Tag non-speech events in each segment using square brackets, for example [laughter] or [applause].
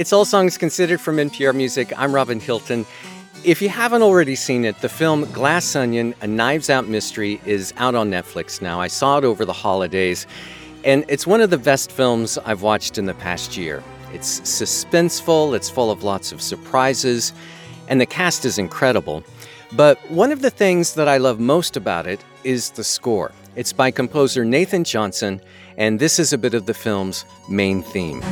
It's All Songs Considered from NPR Music. I'm Robin Hilton. If you haven't already seen it, the film Glass Onion, A Knives Out Mystery, is out on Netflix now. I saw it over the holidays, and it's one of the best films I've watched in the past year. It's suspenseful, it's full of lots of surprises, and the cast is incredible. But one of the things that I love most about it is the score. It's by composer Nathan Johnson, and this is a bit of the film's main theme.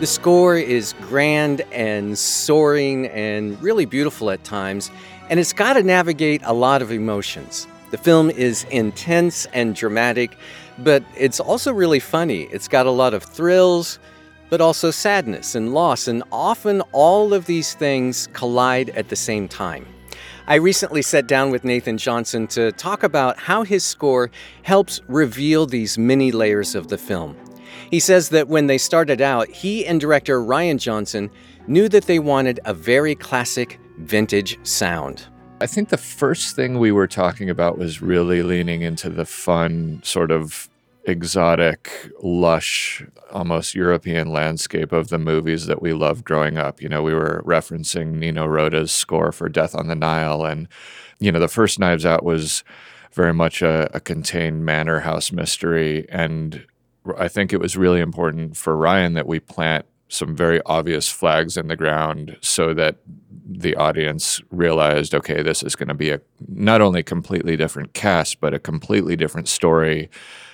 The score is grand and soaring and really beautiful at times, and it's got to navigate a lot of emotions. The film is intense and dramatic, but it's also really funny. It's got a lot of thrills, but also sadness and loss, and often all of these things collide at the same time. I recently sat down with Nathan Johnson to talk about how his score helps reveal these many layers of the film. He says that when they started out, he and director Rian Johnson knew that they wanted a very classic vintage sound. I think the first thing we were talking about was really leaning into the fun, sort of exotic, lush, almost European landscape of the movies that we loved growing up. You know, we were referencing Nino Rota's score for Death on the Nile, and, you know, the first Knives Out was very much a, a contained manor house mystery. And I think it was really important for Rian that we plant some very obvious flags in the ground so that the audience realized okay this is going to be a not only completely different cast but a completely different story.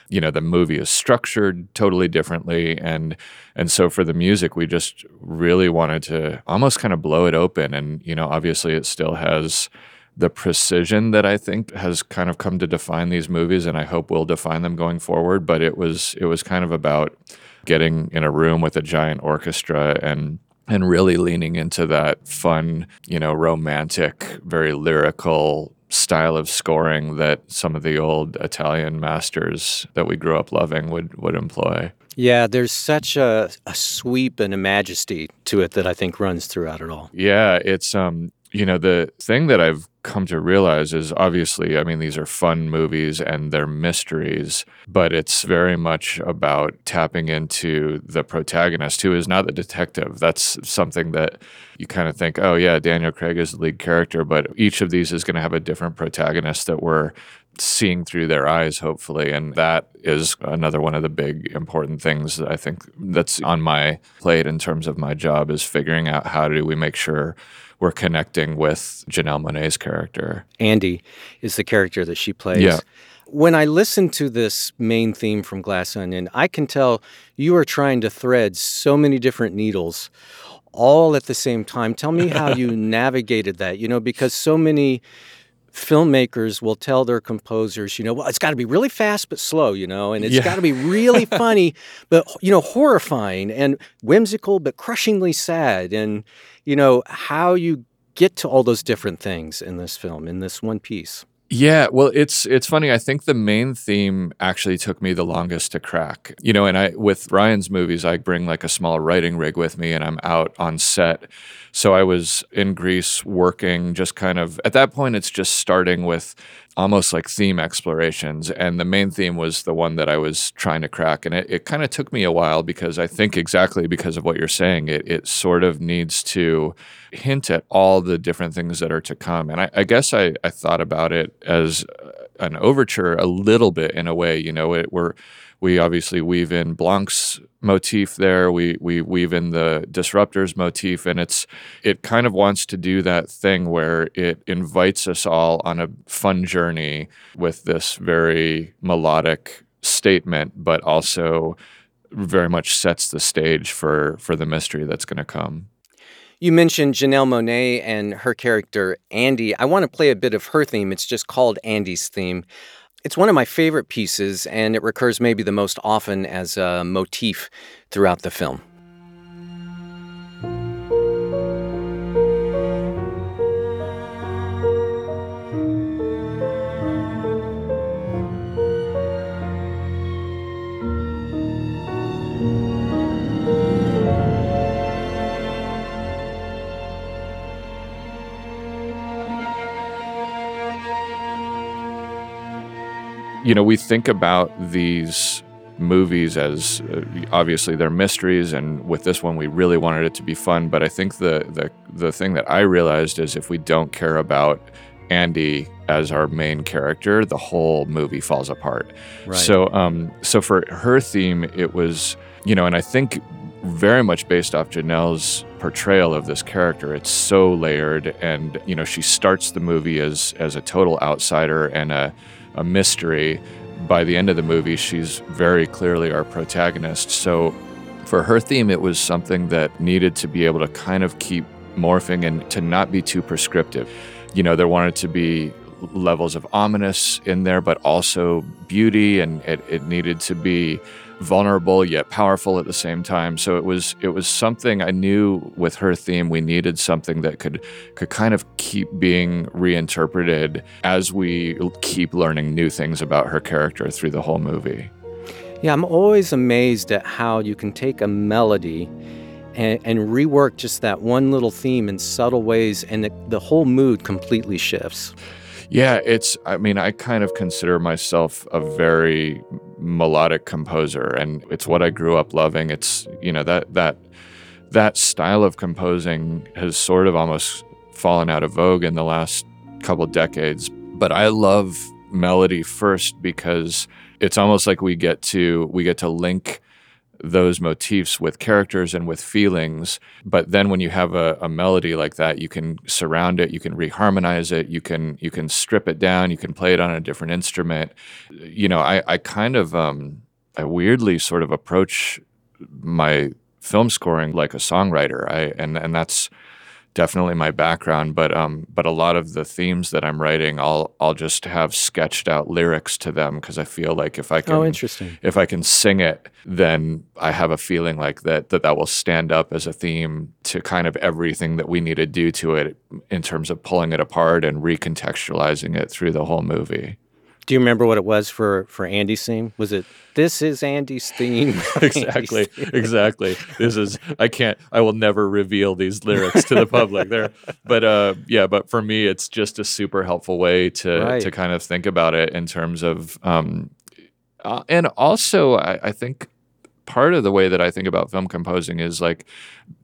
You know the movie is structured totally differently and and so for the music we just really wanted to almost kind of blow it open. And you know obviously it still has the precision that I think has kind of come to define these movies, and I hope will define them going forward. But it was it was kind of about getting in a room with a giant orchestra and and really leaning into that fun, you know, romantic, very lyrical style of scoring that some of the old Italian masters that we grew up loving would would employ. Yeah, there's such a, a sweep and a majesty to it that I think runs throughout it all. Yeah, it's um you know, the thing that I've come to realize is obviously, I mean, these are fun movies and they're mysteries, but it's very much about tapping into the protagonist who is not the detective. That's something that you kind of think, oh, yeah, Daniel Craig is the lead character, but each of these is going to have a different protagonist that we're seeing through their eyes, hopefully. And that is another one of the big important things that I think that's on my plate in terms of my job is figuring out how do we make sure we're connecting with Janelle Monáe's character. Andy is the character that she plays. Yeah. When I listen to this main theme from Glass Onion, I can tell you are trying to thread so many different needles all at the same time. Tell me how [laughs] you navigated that, you know, because so many filmmakers will tell their composers, you know, well, it's got to be really fast but slow, you know, and it's yeah. got to be really [laughs] funny but you know, horrifying and whimsical but crushingly sad and you know, how you get to all those different things in this film in this one piece. Yeah, well, it's it's funny. I think the main theme actually took me the longest to crack. You know, and I with Rian's movies, I bring like a small writing rig with me, and I'm out on set. So I was in Greece working, just kind of at that point. It's just starting with almost like theme explorations, and the main theme was the one that I was trying to crack, and it, it kind of took me a while because I think exactly because of what you're saying, it it sort of needs to hint at all the different things that are to come. And I, I guess I, I thought about it as an overture a little bit in a way. You know, it, we're we obviously weave in Blanc's motif there. We we weave in the disruptors motif, and it's it kind of wants to do that thing where it invites us all on a fun journey with this very melodic statement, but also very much sets the stage for for the mystery that's going to come. You mentioned Janelle Monáe and her character Andy. I want to play a bit of her theme. It's just called Andy's theme. It's one of my favorite pieces, and it recurs maybe the most often as a motif throughout the film. You know, we think about these movies as uh, obviously they're mysteries and with this one we really wanted it to be fun but i think the the the thing that i realized is if we don't care about andy as our main character the whole movie falls apart Right. so um so for her theme it was you know and i think very much based off Janelle's portrayal of this character. It's so layered, and you know she starts the movie as as a total outsider and a, a mystery. By the end of the movie, she's very clearly our protagonist. So for her theme, it was something that needed to be able to kind of keep morphing and to not be too prescriptive. You know, there wanted to be levels of ominous in there, but also beauty, and it, it needed to be vulnerable yet powerful at the same time. So it was it was something I knew with her theme we needed something that could could kind of keep being reinterpreted as we keep learning new things about her character through the whole movie. Yeah, I'm always amazed at how you can take a melody and, and rework just that one little theme in subtle ways, and the, the whole mood completely shifts. Yeah, it's I mean, I kind of consider myself a very melodic composer and it's what I grew up loving. It's, you know, that that that style of composing has sort of almost fallen out of vogue in the last couple decades, but I love melody first because it's almost like we get to we get to link those motifs with characters and with feelings. But then when you have a, a, melody like that, you can surround it, you can reharmonize it, you can you can strip it down, you can play it on a different instrument. You know, I, I kind of um, I weirdly sort of approach my film scoring like a songwriter. I and and that's definitely my background, but um, but a lot of the themes that I'm writing, I'll I'll just have sketched out lyrics to them because I feel like if I can, Oh, interesting. if I can sing it, then I have a feeling like that that that will stand up as a theme to kind of everything that we need to do to it in terms of pulling it apart and recontextualizing it through the whole movie. Do you remember what it was for for Andy's theme? Was it this is Andy's theme? Andy's exactly theme. exactly this is i can't i will never reveal these lyrics to the public there [laughs] but uh yeah but for me it's just a super helpful way to Right. to kind of think about it in terms of um uh, and also I, I think part of the way that i think about film composing is like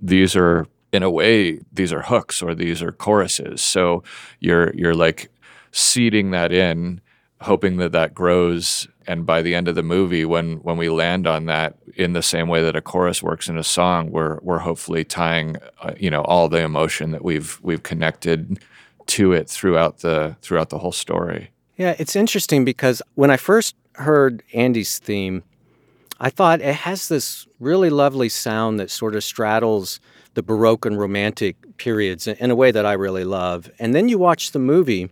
these are in a way these are hooks or these are choruses so you're you're like seeding that in hoping that that grows and by the end of the movie when when we land on that in the same way that a chorus works in a song we're we're hopefully tying uh, you know all the emotion that we've we've connected to it throughout the throughout the whole story Yeah, it's interesting because when I first heard Andy's theme, I thought it has this really lovely sound that sort of straddles the Baroque and Romantic periods in in a way that I really love. And then you watch the movie,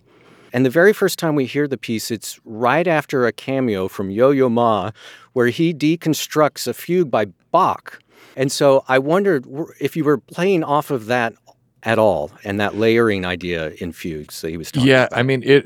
and the very first time we hear the piece, it's right after a cameo from Yo Yo Ma, where he deconstructs a fugue by Bach. And so I wondered if you were playing off of that at all and that layering idea in fugues that he was talking about. yeah about. i mean it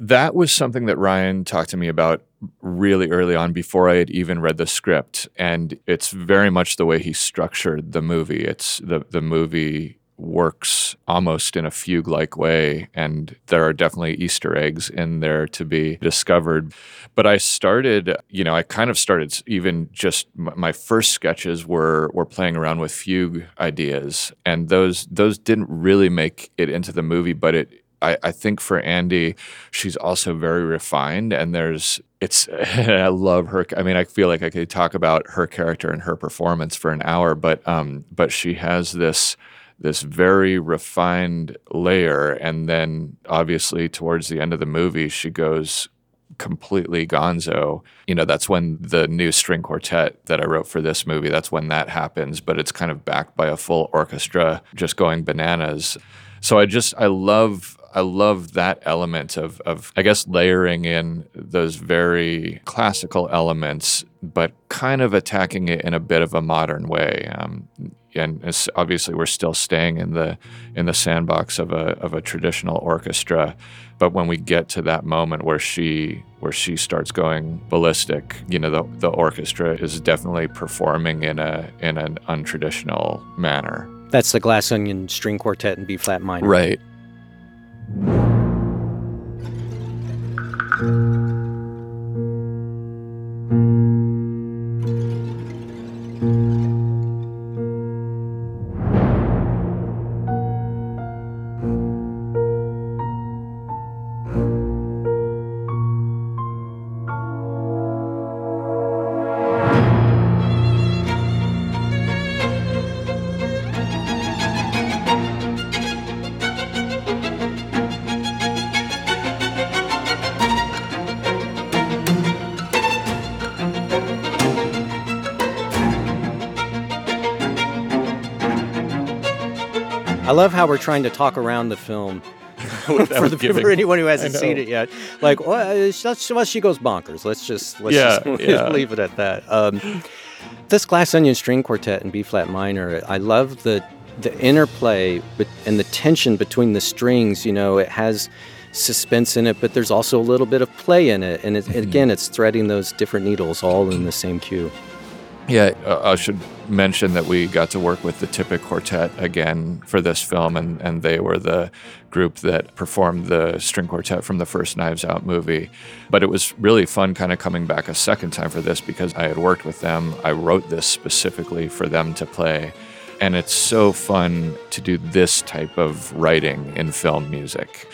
that was something that rian talked to me about really early on before i had even read the script and it's very much the way he structured the movie it's the the movie works almost in a fugue like way and there are definitely easter eggs in there to be discovered but i started you know i kind of started even just my first sketches were were playing around with fugue ideas and those those didn't really make it into the movie but it I, I think for Andy, she's also very refined, and there's it's. [laughs] I love her. I mean, I feel like I could talk about her character and her performance for an hour, but um, but she has this this very refined layer, and then obviously towards the end of the movie, she goes completely gonzo. You know, that's when the new string quartet that I wrote for this movie, that's when that happens, but it's kind of backed by a full orchestra just going bananas. So I just I love I love that element of of I guess layering in those very classical elements, but kind of attacking it in a bit of a modern way. Um, and obviously, we're still staying in the in the sandbox of a of a traditional orchestra. But when we get to that moment where she where she starts going ballistic, you know, the the orchestra is definitely performing in a in an untraditional manner. That's the Glass Onion String Quartet in B flat minor. I love how we're trying to talk around the film [laughs] [laughs] for, the, for anyone who hasn't seen it yet. Like, well, well, she goes bonkers. Let's just let's Yeah, just [laughs] yeah. leave it at that. Um, this Glass Onion String Quartet in B flat minor, I love the the interplay and the tension between the strings. You know, it has suspense in it, but there's also a little bit of play in it, and it, Mm-hmm. again, it's threading those different needles all in the same cue. Yeah, uh, I should mention that we got to work with the Tippett Quartet again for this film, and, and they were the group that performed the string quartet from the first Knives Out movie. But it was really fun kind of coming back a second time for this because I had worked with them. I wrote this specifically for them to play. And it's so fun to do this type of writing in film music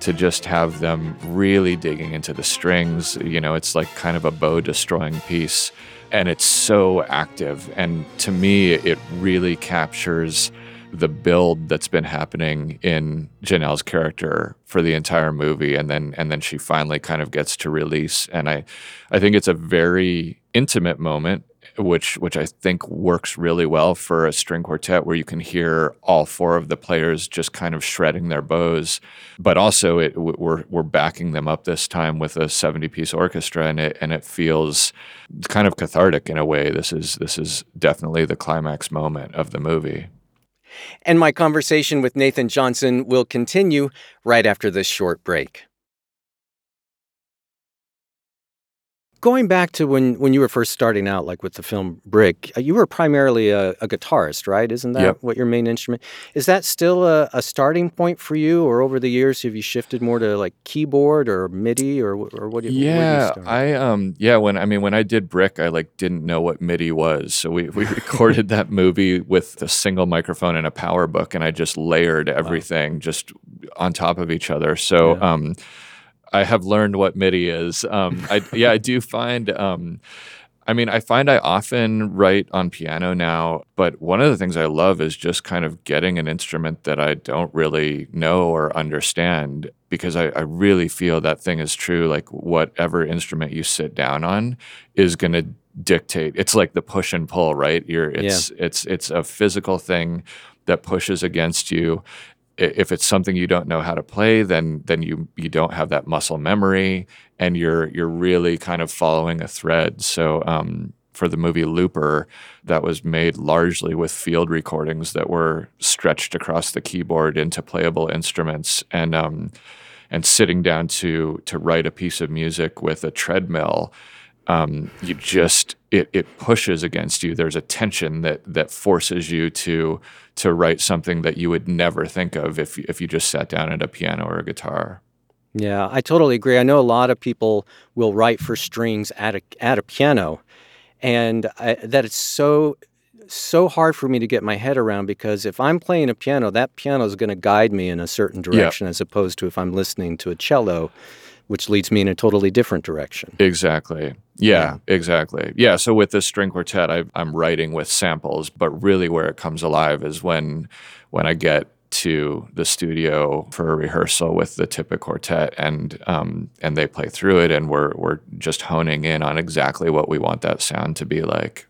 to just have them really digging into the strings. You know, it's like kind of a bow destroying piece. And it's so active. And to me, it really captures the build that's been happening in Janelle's character for the entire movie and then and then she finally kind of gets to release and I I think it's a very intimate moment which which I think works really well for a string quartet where you can hear all four of the players just kind of shredding their bows. But also it we're we're backing them up this time with a 70 piece orchestra and it and it feels kind of cathartic in a way. This is this is definitely the climax moment of the movie. And my conversation with Nathan Johnson will continue right after this short break. Going back to when, when you were first starting out, like with the film Brick, uh, you were primarily a, a guitarist, right? Isn't that Yep. what your main instrument? Is that still a, a starting point for you, or over the years have you shifted more to like keyboard or MIDI, or or what? Do you, do you Yeah. I um yeah when I mean when I did Brick, I like didn't know what MIDI was, so we we recorded [laughs] that movie with a single microphone and a PowerBook, and I just layered everything just on top of each other. So Yeah. um, I have learned what MIDI is. Um, I yeah I do find um. I mean, I find I often write on piano now, but one of the things I love is just kind of getting an instrument that I don't really know or understand because I, I really feel that thing is true. Like, whatever instrument you sit down on is going to dictate. It's like the push and pull, right? You're, it's, it's, it's a physical thing that pushes against you. If it's something you don't know how to play, then then you you don't have that muscle memory, and you're you're really kind of following a thread. So um, for the movie Looper, that was made largely with field recordings that were stretched across the keyboard into playable instruments, and um, and sitting down to to write a piece of music with a treadmill um, you just it, it pushes against you. There's a tension that that forces you to to write something that you would never think of if you- if you just sat down at a piano or a guitar. Yeah, I totally agree. I know a lot of people will write for strings at a at a piano, and I, that it's so so hard for me to get my head around because if I'm playing a piano, that piano is going to guide me in a certain direction as opposed to if I'm listening to a cello, which leads me in a totally different direction. Exactly. Yeah, exactly. Yeah. So with this string quartet, I, I'm writing with samples, but really where it comes alive is when when I get to the studio for a rehearsal with the Tippett Quartet, and um, and they play through it, and we're we're just honing in on exactly what we want that sound to be like.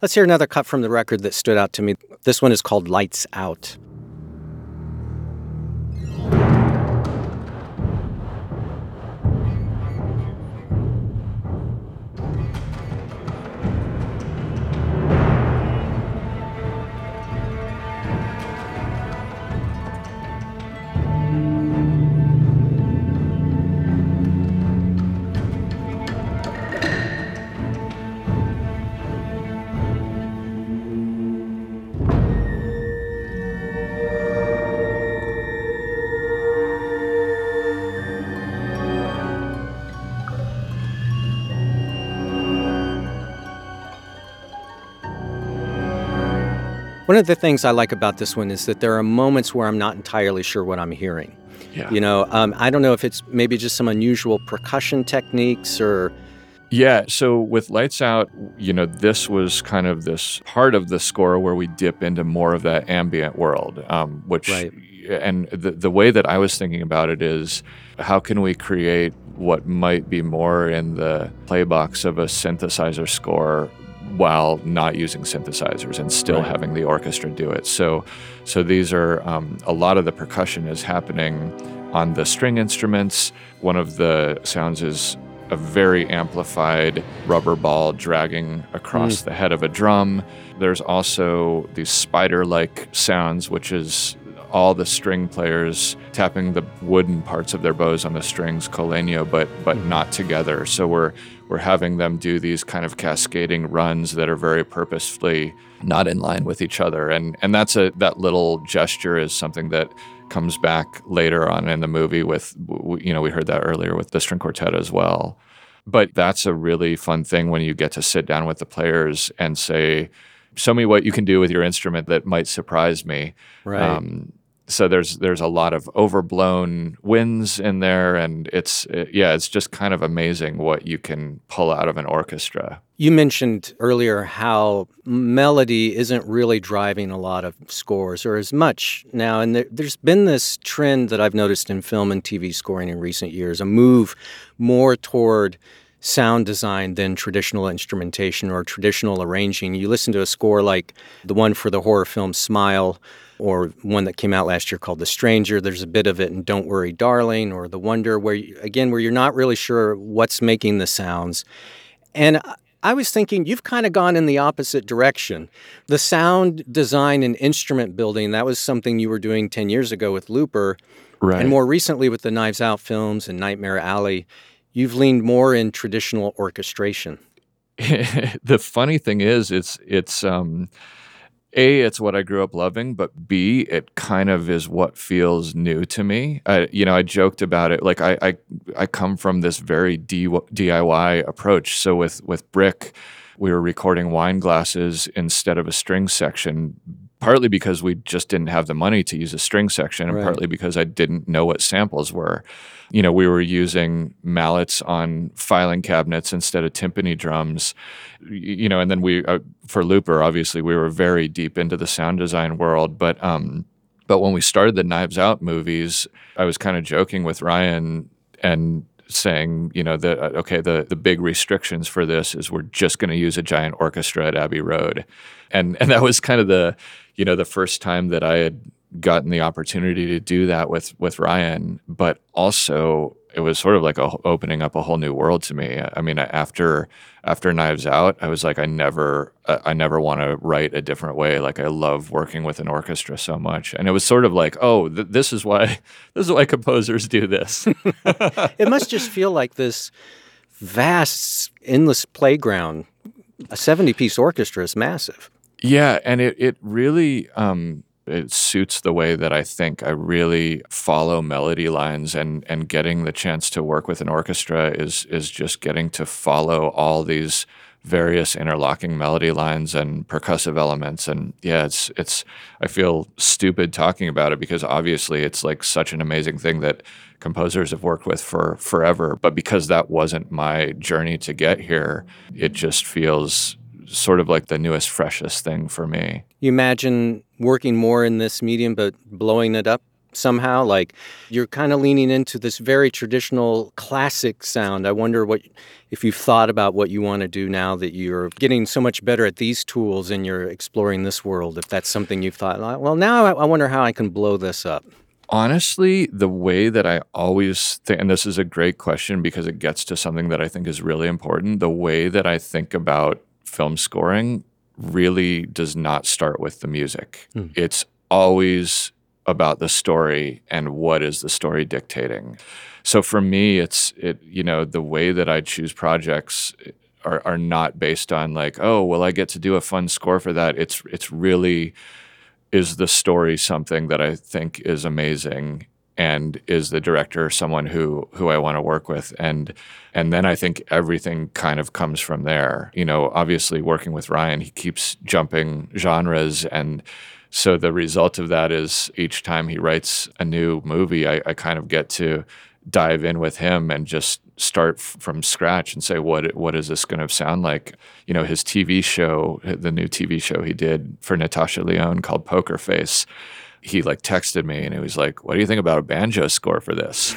Let's hear another cut from the record that stood out to me. This one is called Lights Out. One of the things I like about this one is that there are moments where I'm not entirely sure what I'm hearing. Yeah. You know, um, I don't know if it's maybe just some unusual percussion techniques or Yeah, so with Lights Out, you know, this was kind of this part of the score where we dip into more of that ambient world, um, which, Right. and the, the way that I was thinking about it is how can we create what might be more in the playbox of a synthesizer score while not using synthesizers and still Right. having the orchestra do it. So, so these are um, a lot of the percussion is happening on the string instruments. One of the sounds is a very amplified rubber ball dragging across the head of a drum. There's also these spider like sounds, which is all the string players tapping the wooden parts of their bows on the strings, col legno, but but not together. So we're we're having them do these kind of cascading runs that are very purposefully not in line with each other. And and that's a that little gesture is something that comes back later on in the movie with you know we heard that earlier with the string quartet as well but that's a really fun thing when you get to sit down with the players and say show me what you can do with your instrument that might surprise me Right. um, so there's there's a lot of overblown winds in there and it's it, yeah it's just kind of amazing what you can pull out of an orchestra You mentioned earlier how melody isn't really driving a lot of scores or as much now. And there, there's been this trend that I've noticed in film and TV scoring in recent years a move more toward sound design than traditional instrumentation or traditional arranging. You listen to a score like the one for the horror film Smile or one that came out last year called The Stranger. There's a bit of it in Don't Worry Darling or The Wonder where you, again where you're not really sure what's making the sounds. And I- was thinking you've kind of gone in the opposite direction. The sound design and instrument building, that was something you were doing 10 years ago with Looper. right And more recently with the Knives Out films and Nightmare Alley, you've leaned more in traditional orchestration. [laughs] the funny thing is it's it's um a it's what i grew up loving but b it kind of is what feels new to me. I, you know i joked about it like i i, I come from this very D, diy approach. So with with brick we were recording wine glasses instead of a string section partly because we just didn't have the money to use a string section and Right. partly because i didn't know what samples were you know, we were using mallets on filing cabinets instead of timpani drums, you know, and then we, uh, for Looper, obviously, we were very deep into the sound design world. But, um, but when we started the Knives Out movies, I was kind of joking with Rian and saying, you know, that uh, okay, the the big restrictions for this is we're just going to use a giant orchestra at Abbey Road, and and that was kind of the, you know, the first time that I had gotten the opportunity to do that with with Rian, but also it was sort of like a, opening up a whole new world to me. I mean, after after Knives Out, I was like, I never I never want to write a different way. Like I love working with an orchestra so much, and it was sort of like, oh, th- this is why [laughs] this is why composers do this. [laughs] It must just feel like this vast, endless playground. A 70 piece orchestra is massive. Yeah, and it it really um, it suits the way that I think. I really follow melody lines, and and getting the chance to work with an orchestra is is just getting to follow all these various interlocking melody lines and percussive elements and yeah it's it's I feel stupid talking about it because obviously it's like such an amazing thing that composers have worked with for forever but because that wasn't my journey to get here it just feels sort of like the newest, freshest thing for me. You imagine working more in this medium, but blowing it up somehow? Like you're kind of leaning into this very traditional classic sound. I wonder what if you've thought about what you want to do now that you're getting so much better at these tools and you're exploring this world. If that's something you've thought, well, now I I wonder how I can blow this up. Honestly, the way that I always think, and this is a great question because it gets to something that I think is really important, the way that I think about film scoring really does not start with the music. Hmm. It's always about the story and what is the story dictating. So for me, it's it you know the way that I choose projects eh, are are not based on like oh well I get to do a fun score for that. It's it's really is the story something that I think is amazing and is the director someone who who I want to work with and and then I think everything kind of comes from there. You know, obviously working with Rian, he keeps jumping genres and so the result of that is each time he writes a new movie, I, I kind of get to dive in with him and just start f- from scratch and say what what is this going to sound like you know his TV show the new TV show he did for Natasha Lyonne called Poker Face he like texted me and he was like what do you think about a banjo score for this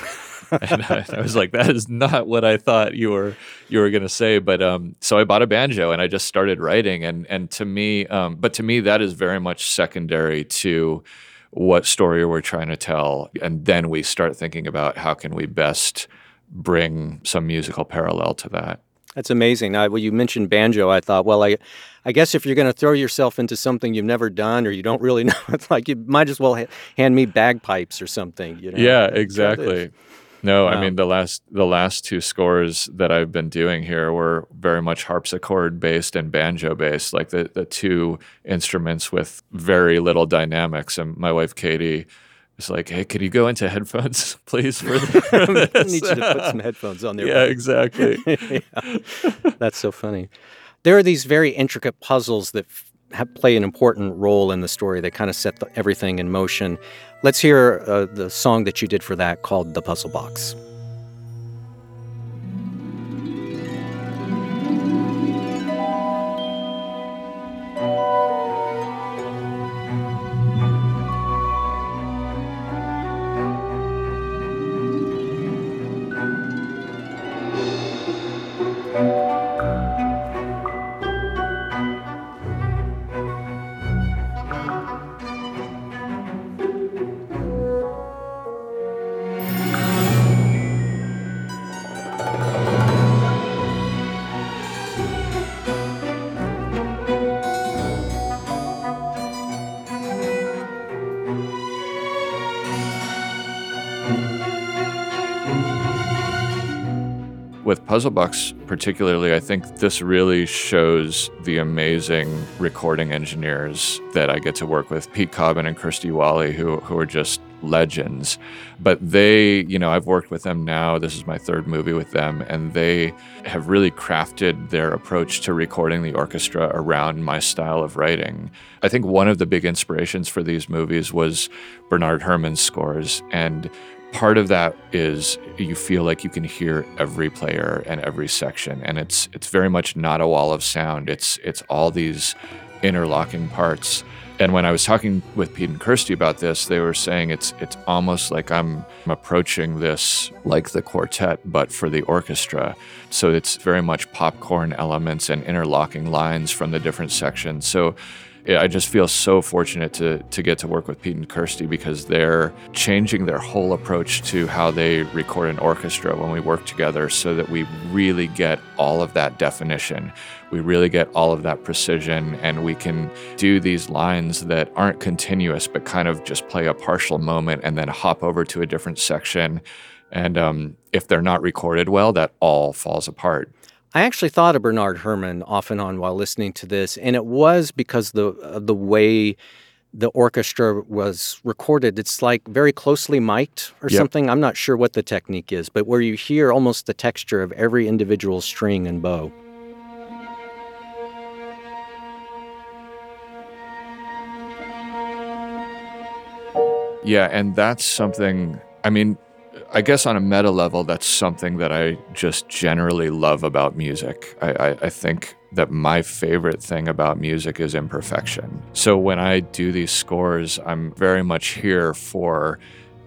[laughs] and I, I, was like, that is not what I thought you were you were going to say. But um, so I bought a banjo and I just started writing. And and to me, um, but to me, that is very much secondary to what story we're trying to tell. And then we start thinking about how can we best bring some musical parallel to that. That's amazing. I, well, you mentioned banjo. I thought, well, I, I guess if you're going to throw yourself into something you've never done or you don't really [laughs] know, it's like you might as well ha- hand me bagpipes or something. You know? Yeah, exactly. No, wow. I mean the last the last two scores that I've been doing here were very much harpsichord based and banjo based, like the the two instruments with very little dynamics. And my wife Katie it's like, hey, could you go into headphones, [laughs] please? For [laughs] I need you to put some headphones on there. Yeah, exactly. yeah. That's so funny. There are these very intricate puzzles that f- play an important role in the story. They kind of set the, everything in motion. Let's hear uh, the song that you did for that called "The Puzzle Box." Puzzle Box, particularly, I think this really shows the amazing recording engineers that I get to work with Pete Cobbin and Kirsty Whalley, who, who are just legends. But they, you know, I've worked with them now. This is my third movie with them, and they have really crafted their approach to recording the orchestra around my style of writing. I think one of the big inspirations for these movies was Bernard Herrmann's scores. And part of that is you feel like you can hear every player and every section and it's it's very much not a wall of sound it's it's all these interlocking parts and when I was talking with Pete and Kirsty about this, they were saying it's it's almost like I'm approaching this like the quartet, but for the orchestra. So it's very much popcorn elements and interlocking lines from the different sections. So I just feel so fortunate to to get to work with Pete and Kirsty because they're changing their whole approach to how they record an orchestra when we work together so that we really get all of that definition. We really get all of that precision and we can do these lines that aren't continuous but kind of just play a partial moment and then hop over to a different section. And um, if they're not recorded well, that all falls apart. I actually thought of Bernard Herrmann off and on while listening to this, and it was because the of the way the orchestra was recorded. It's like very closely mic'd or yep. something. I'm not sure what the technique is, but where you hear almost the texture of every individual string and bow. Yeah, and that's something. I mean, I guess on a meta level, that's something that I just generally love about music. I, I, I, think that my favorite thing about music is imperfection. So when I do these scores, I'm very much here for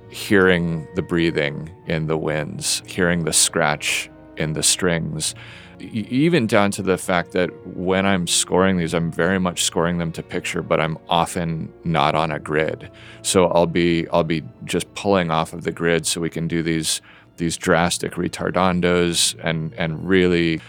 hearing the breathing in the winds, hearing the scratch in the strings even down to the fact that when I'm scoring these, I'm very much scoring them to picture, but I'm often not on a grid. So I'll be I'll be just pulling off of the grid so we can do these these drastic ritardandos and and really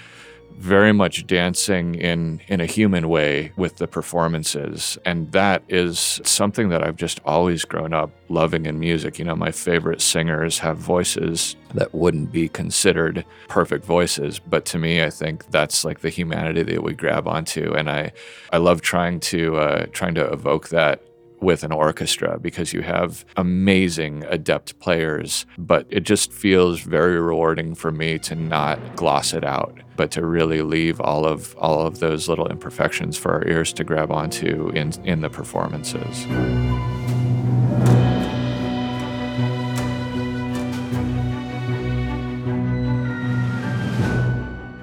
very much dancing in in a human way with the performances. And that is something that I've just always grown up loving in music. You know my favorite singers have voices that wouldn't be considered perfect voices but to me I think that's like the humanity that we grab onto. And I I love trying to uh, trying to evoke that with an orchestra because you have amazing adept players, but it just feels very rewarding for me to not gloss it out, but to really leave all of all of those little imperfections for our ears to grab onto in in the performances.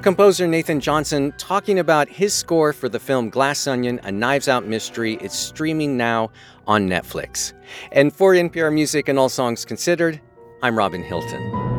Composer Nathan Johnson talking about his score for the film Glass Onion, a Knives Out mystery. It's streaming now on Netflix. And for NPR Music and All Songs Considered, I'm Robin Hilton.